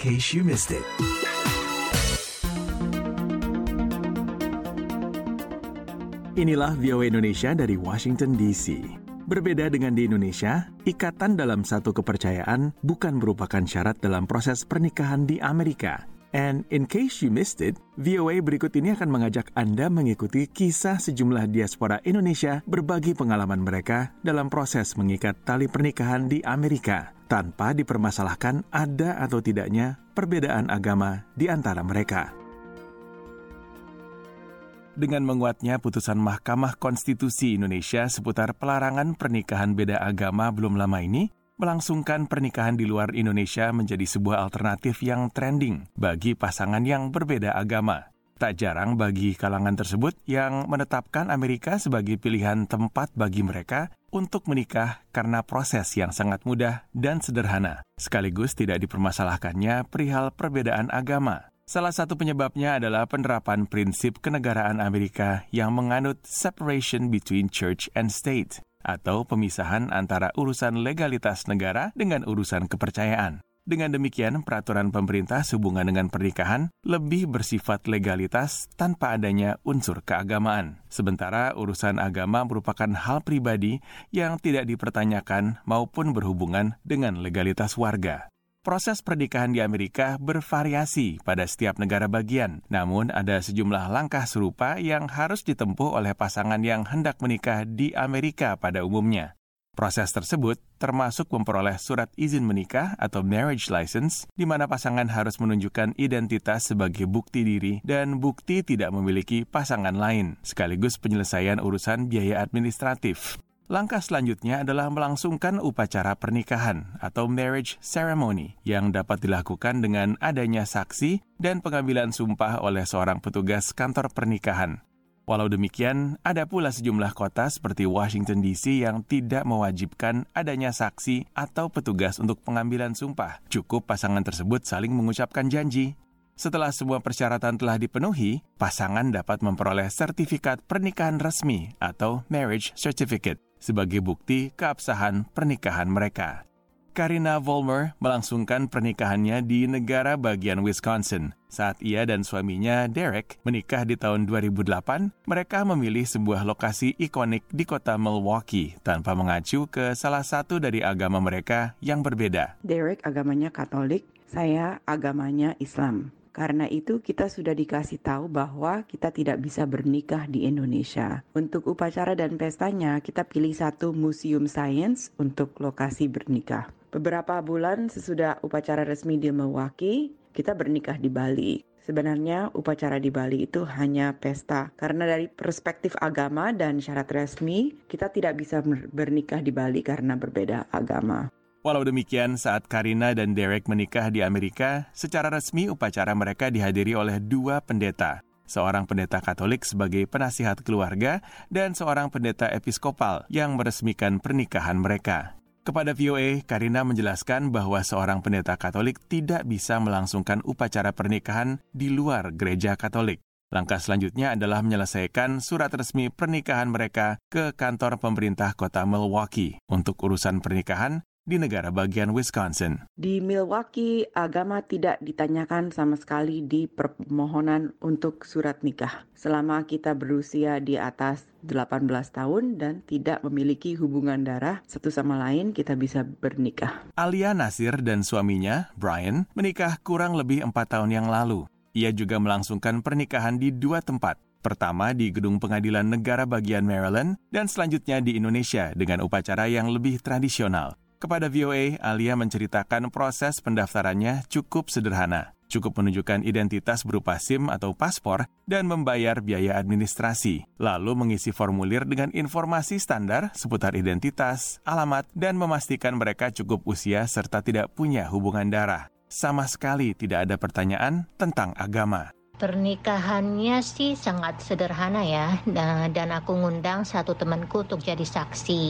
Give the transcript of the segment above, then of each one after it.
case you missed it. Inilah VOA Indonesia dari Washington DC. Berbeda dengan di Indonesia, ikatan dalam satu kepercayaan bukan merupakan syarat dalam proses pernikahan di Amerika. And in case you missed it, VOA berikut ini akan mengajak Anda mengikuti kisah sejumlah diaspora Indonesia berbagi pengalaman mereka dalam proses mengikat tali pernikahan di Amerika tanpa dipermasalahkan ada atau tidaknya perbedaan agama di antara mereka. Dengan menguatnya putusan Mahkamah Konstitusi Indonesia seputar pelarangan pernikahan beda agama belum lama ini, melangsungkan pernikahan di luar Indonesia menjadi sebuah alternatif yang trending bagi pasangan yang berbeda agama. Tak jarang bagi kalangan tersebut yang menetapkan Amerika sebagai pilihan tempat bagi mereka untuk menikah karena proses yang sangat mudah dan sederhana, sekaligus tidak dipermasalahkannya perihal perbedaan agama. Salah satu penyebabnya adalah penerapan prinsip kenegaraan Amerika yang menganut separation between church and state atau pemisahan antara urusan legalitas negara dengan urusan kepercayaan. Dengan demikian, peraturan pemerintah sehubungan dengan pernikahan lebih bersifat legalitas tanpa adanya unsur keagamaan. Sementara urusan agama merupakan hal pribadi yang tidak dipertanyakan maupun berhubungan dengan legalitas warga. Proses pernikahan di Amerika bervariasi pada setiap negara bagian, namun ada sejumlah langkah serupa yang harus ditempuh oleh pasangan yang hendak menikah di Amerika pada umumnya. Proses tersebut termasuk memperoleh surat izin menikah atau marriage license, di mana pasangan harus menunjukkan identitas sebagai bukti diri dan bukti tidak memiliki pasangan lain, sekaligus penyelesaian urusan biaya administratif. Langkah selanjutnya adalah melangsungkan upacara pernikahan atau marriage ceremony yang dapat dilakukan dengan adanya saksi dan pengambilan sumpah oleh seorang petugas kantor pernikahan. Walau demikian, ada pula sejumlah kota seperti Washington DC yang tidak mewajibkan adanya saksi atau petugas untuk pengambilan sumpah. Cukup pasangan tersebut saling mengucapkan janji. Setelah semua persyaratan telah dipenuhi, pasangan dapat memperoleh sertifikat pernikahan resmi atau marriage certificate sebagai bukti keabsahan pernikahan mereka. Karina Volmer melangsungkan pernikahannya di negara bagian Wisconsin. Saat ia dan suaminya Derek menikah di tahun 2008, mereka memilih sebuah lokasi ikonik di kota Milwaukee tanpa mengacu ke salah satu dari agama mereka yang berbeda. Derek agamanya Katolik, saya agamanya Islam. Karena itu kita sudah dikasih tahu bahwa kita tidak bisa bernikah di Indonesia. Untuk upacara dan pestanya, kita pilih satu museum sains untuk lokasi bernikah. Beberapa bulan sesudah upacara resmi di Milwaukee, kita bernikah di Bali. Sebenarnya upacara di Bali itu hanya pesta karena dari perspektif agama dan syarat resmi kita tidak bisa bernikah di Bali karena berbeda agama. Walau demikian, saat Karina dan Derek menikah di Amerika, secara resmi upacara mereka dihadiri oleh dua pendeta, seorang pendeta Katolik sebagai penasihat keluarga dan seorang pendeta episkopal yang meresmikan pernikahan mereka. Kepada VOA, Karina menjelaskan bahwa seorang pendeta Katolik tidak bisa melangsungkan upacara pernikahan di luar gereja Katolik. Langkah selanjutnya adalah menyelesaikan surat resmi pernikahan mereka ke kantor pemerintah kota Milwaukee untuk urusan pernikahan di negara bagian Wisconsin. Di Milwaukee, agama tidak ditanyakan sama sekali di permohonan untuk surat nikah. Selama kita berusia di atas 18 tahun dan tidak memiliki hubungan darah satu sama lain, kita bisa bernikah. Alia Nasir dan suaminya, Brian, menikah kurang lebih empat tahun yang lalu. Ia juga melangsungkan pernikahan di dua tempat, Pertama di Gedung Pengadilan Negara bagian Maryland dan selanjutnya di Indonesia dengan upacara yang lebih tradisional. Kepada VOA, Alia menceritakan proses pendaftarannya cukup sederhana. Cukup menunjukkan identitas berupa SIM atau paspor dan membayar biaya administrasi. Lalu mengisi formulir dengan informasi standar seputar identitas, alamat, dan memastikan mereka cukup usia serta tidak punya hubungan darah. Sama sekali tidak ada pertanyaan tentang agama. Pernikahannya sih sangat sederhana ya, dan aku ngundang satu temanku untuk jadi saksi.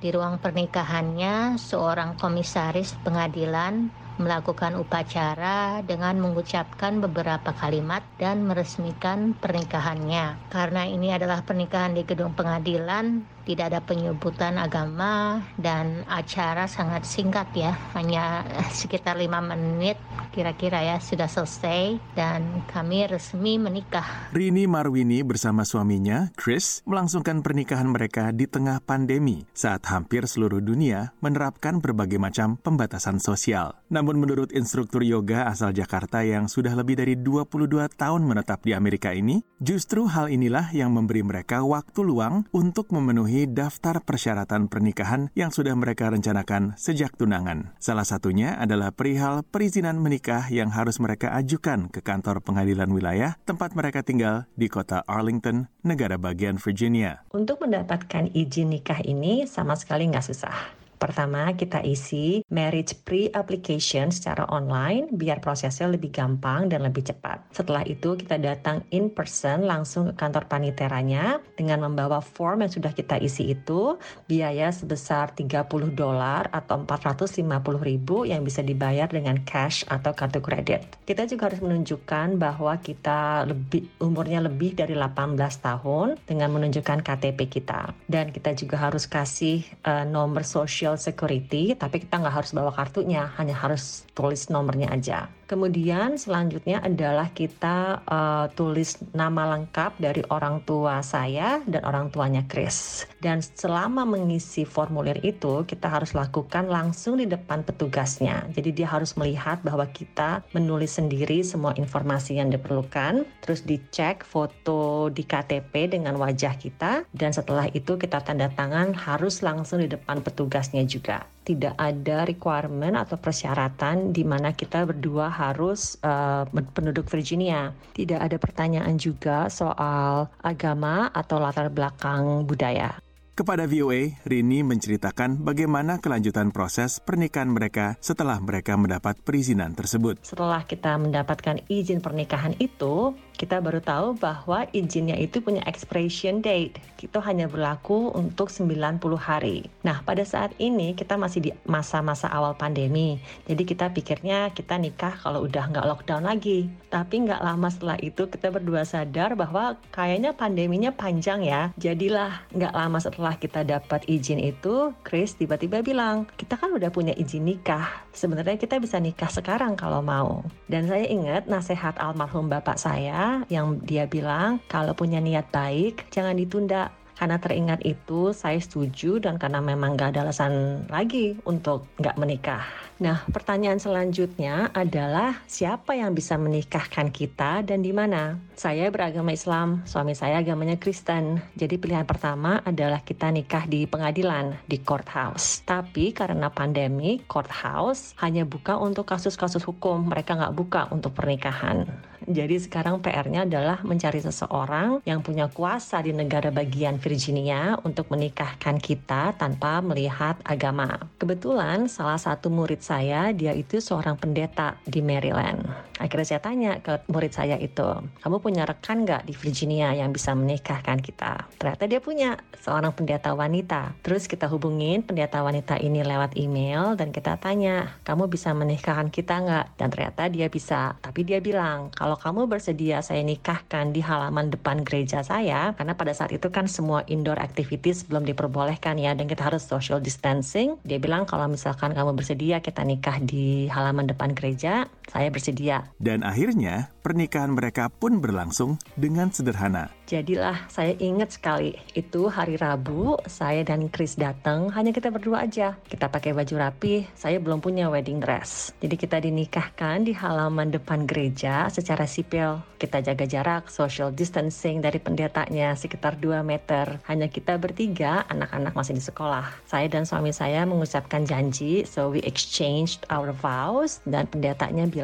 Di ruang pernikahannya, seorang komisaris pengadilan melakukan upacara dengan mengucapkan beberapa kalimat dan meresmikan pernikahannya. Karena ini adalah pernikahan di gedung pengadilan, tidak ada penyebutan agama dan acara sangat singkat ya, hanya sekitar lima menit kira-kira ya sudah selesai dan kami resmi menikah. Rini Marwini bersama suaminya, Chris, melangsungkan pernikahan mereka di tengah pandemi saat hampir seluruh dunia menerapkan berbagai macam pembatasan sosial. Namun menurut instruktur yoga asal Jakarta yang sudah lebih dari 22 tahun menetap di Amerika ini, justru hal inilah yang memberi mereka waktu luang untuk memenuhi daftar persyaratan pernikahan yang sudah mereka rencanakan sejak tunangan. Salah satunya adalah perihal perizinan menikah yang harus mereka ajukan ke kantor pengadilan wilayah tempat mereka tinggal di kota Arlington, negara bagian Virginia. Untuk mendapatkan izin nikah ini sama sekali nggak susah. Pertama, kita isi marriage pre-application secara online biar prosesnya lebih gampang dan lebih cepat. Setelah itu, kita datang in person langsung ke kantor paniteranya dengan membawa form yang sudah kita isi itu, biaya sebesar 30 dolar atau 450 ribu yang bisa dibayar dengan cash atau kartu kredit. Kita juga harus menunjukkan bahwa kita lebih umurnya lebih dari 18 tahun dengan menunjukkan KTP kita. Dan kita juga harus kasih uh, nomor sosial social security, tapi kita nggak harus bawa kartunya, hanya harus tulis nomornya aja. Kemudian selanjutnya adalah kita uh, tulis nama lengkap dari orang tua saya dan orang tuanya Chris. Dan selama mengisi formulir itu, kita harus lakukan langsung di depan petugasnya. Jadi dia harus melihat bahwa kita menulis sendiri semua informasi yang diperlukan, terus dicek foto di KTP dengan wajah kita, dan setelah itu kita tanda tangan harus langsung di depan petugasnya juga tidak ada requirement atau persyaratan di mana kita berdua harus uh, penduduk Virginia. Tidak ada pertanyaan juga soal agama atau latar belakang budaya. Kepada VOA, Rini menceritakan bagaimana kelanjutan proses pernikahan mereka setelah mereka mendapat perizinan tersebut. Setelah kita mendapatkan izin pernikahan itu, kita baru tahu bahwa izinnya itu punya expiration date. Itu hanya berlaku untuk 90 hari. Nah, pada saat ini kita masih di masa-masa awal pandemi. Jadi kita pikirnya kita nikah kalau udah nggak lockdown lagi. Tapi nggak lama setelah itu kita berdua sadar bahwa kayaknya pandeminya panjang ya. Jadilah nggak lama setelah kita dapat izin itu, Chris tiba-tiba bilang, kita kan udah punya izin nikah. Sebenarnya kita bisa nikah sekarang kalau mau. Dan saya ingat nasihat almarhum bapak saya yang dia bilang kalau punya niat baik jangan ditunda karena teringat itu saya setuju dan karena memang gak ada alasan lagi untuk gak menikah. Nah, pertanyaan selanjutnya adalah siapa yang bisa menikahkan kita dan di mana? Saya beragama Islam, suami saya agamanya Kristen. Jadi pilihan pertama adalah kita nikah di pengadilan, di courthouse. Tapi karena pandemi, courthouse hanya buka untuk kasus-kasus hukum. Mereka nggak buka untuk pernikahan. Jadi sekarang PR-nya adalah mencari seseorang yang punya kuasa di negara bagian Virginia untuk menikahkan kita tanpa melihat agama. Kebetulan salah satu murid saya, dia itu seorang pendeta di Maryland. Akhirnya saya tanya ke murid saya itu, kamu punya rekan nggak di Virginia yang bisa menikahkan kita? Ternyata dia punya seorang pendeta wanita. Terus kita hubungin pendeta wanita ini lewat email dan kita tanya, kamu bisa menikahkan kita nggak? Dan ternyata dia bisa. Tapi dia bilang, kalau kamu bersedia saya nikahkan di halaman depan gereja saya, karena pada saat itu kan semua indoor activities belum diperbolehkan ya, dan kita harus social distancing. Dia bilang kalau misalkan kamu bersedia kita nikah di halaman depan gereja, saya bersedia. Dan akhirnya pernikahan mereka pun berlangsung dengan sederhana. Jadilah saya ingat sekali, itu hari Rabu, saya dan Chris datang, hanya kita berdua aja. Kita pakai baju rapi, saya belum punya wedding dress. Jadi kita dinikahkan di halaman depan gereja secara sipil. Kita jaga jarak, social distancing dari pendetanya sekitar 2 meter. Hanya kita bertiga, anak-anak masih di sekolah. Saya dan suami saya mengucapkan janji, so we exchanged our vows, dan pendetanya bilang,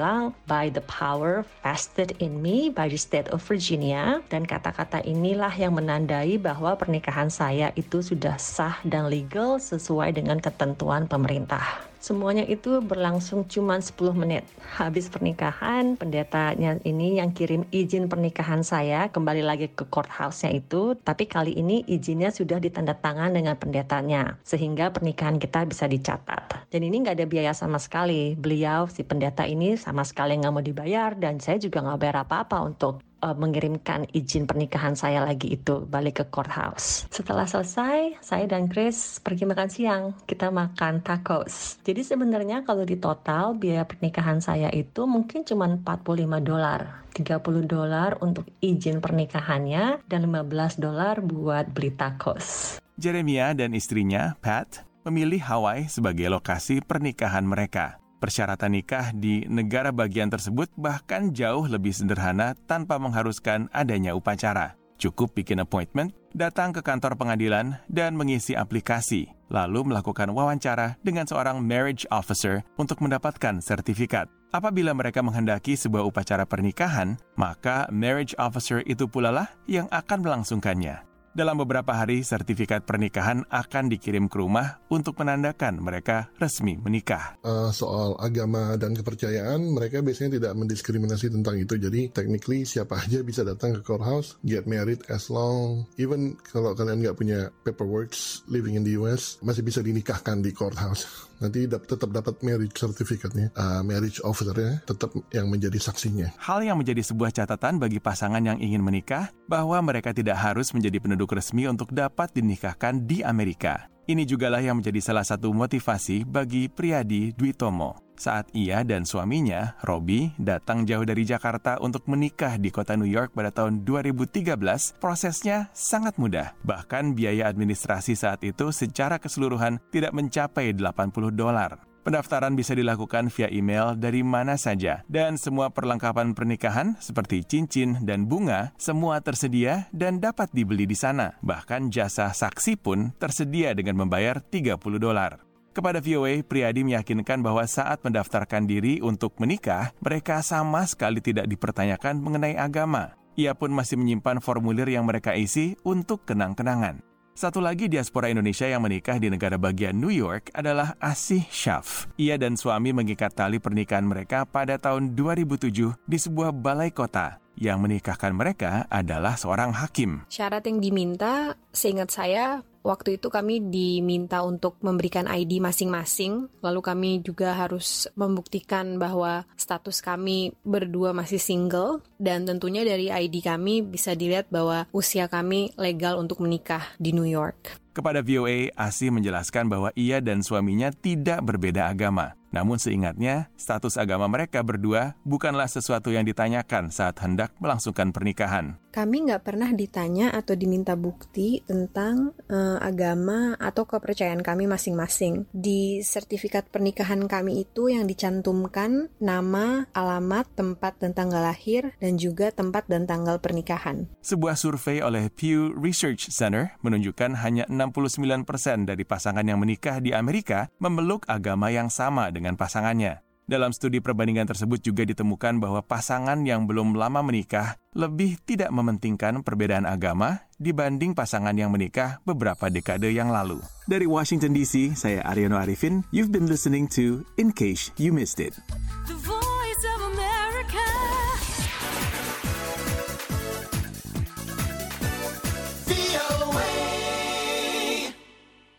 by the power vested in me by the state of Virginia, dan kata-kata kata inilah yang menandai bahwa pernikahan saya itu sudah sah dan legal sesuai dengan ketentuan pemerintah. Semuanya itu berlangsung cuma 10 menit. Habis pernikahan, pendetanya ini yang kirim izin pernikahan saya kembali lagi ke courthouse-nya itu, tapi kali ini izinnya sudah ditandatangan dengan pendetanya, sehingga pernikahan kita bisa dicatat. Dan ini nggak ada biaya sama sekali. Beliau, si pendeta ini sama sekali nggak mau dibayar, dan saya juga nggak bayar apa-apa untuk uh, mengirimkan izin pernikahan saya lagi itu balik ke courthouse. Setelah selesai, saya dan Chris pergi makan siang. Kita makan tacos. Jadi sebenarnya kalau di total biaya pernikahan saya itu mungkin cuma 45 dolar. 30 dolar untuk izin pernikahannya dan 15 dolar buat beli tacos. Jeremia dan istrinya, Pat, memilih Hawaii sebagai lokasi pernikahan mereka. Persyaratan nikah di negara bagian tersebut bahkan jauh lebih sederhana tanpa mengharuskan adanya upacara. Cukup bikin appointment, datang ke kantor pengadilan, dan mengisi aplikasi, lalu melakukan wawancara dengan seorang marriage officer untuk mendapatkan sertifikat. Apabila mereka menghendaki sebuah upacara pernikahan, maka marriage officer itu pula lah yang akan melangsungkannya. Dalam beberapa hari, sertifikat pernikahan akan dikirim ke rumah untuk menandakan mereka resmi menikah. Uh, soal agama dan kepercayaan, mereka biasanya tidak mendiskriminasi tentang itu. Jadi, technically siapa aja bisa datang ke courthouse, get married as long, even kalau kalian nggak punya paperwork living in the US, masih bisa dinikahkan di courthouse nanti dap tetap dapat marriage certificate-nya, uh, marriage officer-nya tetap yang menjadi saksinya. Hal yang menjadi sebuah catatan bagi pasangan yang ingin menikah bahwa mereka tidak harus menjadi penduduk resmi untuk dapat dinikahkan di Amerika. Ini jugalah yang menjadi salah satu motivasi bagi Priyadi Dwi Tomo saat ia dan suaminya, Robi, datang jauh dari Jakarta untuk menikah di kota New York pada tahun 2013, prosesnya sangat mudah. Bahkan biaya administrasi saat itu secara keseluruhan tidak mencapai 80 dolar. Pendaftaran bisa dilakukan via email dari mana saja, dan semua perlengkapan pernikahan seperti cincin dan bunga semua tersedia dan dapat dibeli di sana. Bahkan jasa saksi pun tersedia dengan membayar 30 dolar. Kepada VOA, Priyadi meyakinkan bahwa saat mendaftarkan diri untuk menikah, mereka sama sekali tidak dipertanyakan mengenai agama. Ia pun masih menyimpan formulir yang mereka isi untuk kenang-kenangan. Satu lagi diaspora Indonesia yang menikah di negara bagian New York adalah Asih Syaf. Ia dan suami mengikat tali pernikahan mereka pada tahun 2007 di sebuah balai kota. Yang menikahkan mereka adalah seorang hakim. Syarat yang diminta, seingat saya, waktu itu kami diminta untuk memberikan ID masing-masing, lalu kami juga harus membuktikan bahwa status kami berdua masih single, dan tentunya dari ID kami bisa dilihat bahwa usia kami legal untuk menikah di New York. Kepada VOA, Asi menjelaskan bahwa ia dan suaminya tidak berbeda agama. Namun seingatnya, status agama mereka berdua bukanlah sesuatu yang ditanyakan saat hendak melangsungkan pernikahan. Kami nggak pernah ditanya atau diminta bukti tentang uh, agama atau kepercayaan kami masing-masing. Di sertifikat pernikahan kami itu yang dicantumkan nama, alamat, tempat dan tanggal lahir, dan juga tempat dan tanggal pernikahan. Sebuah survei oleh Pew Research Center menunjukkan hanya 69% dari pasangan yang menikah di Amerika memeluk agama yang sama dengan pasangannya. Dalam studi perbandingan tersebut juga ditemukan bahwa pasangan yang belum lama menikah lebih tidak mementingkan perbedaan agama dibanding pasangan yang menikah beberapa dekade yang lalu. Dari Washington DC, saya Ariano Arifin. You've been listening to In Case You Missed It.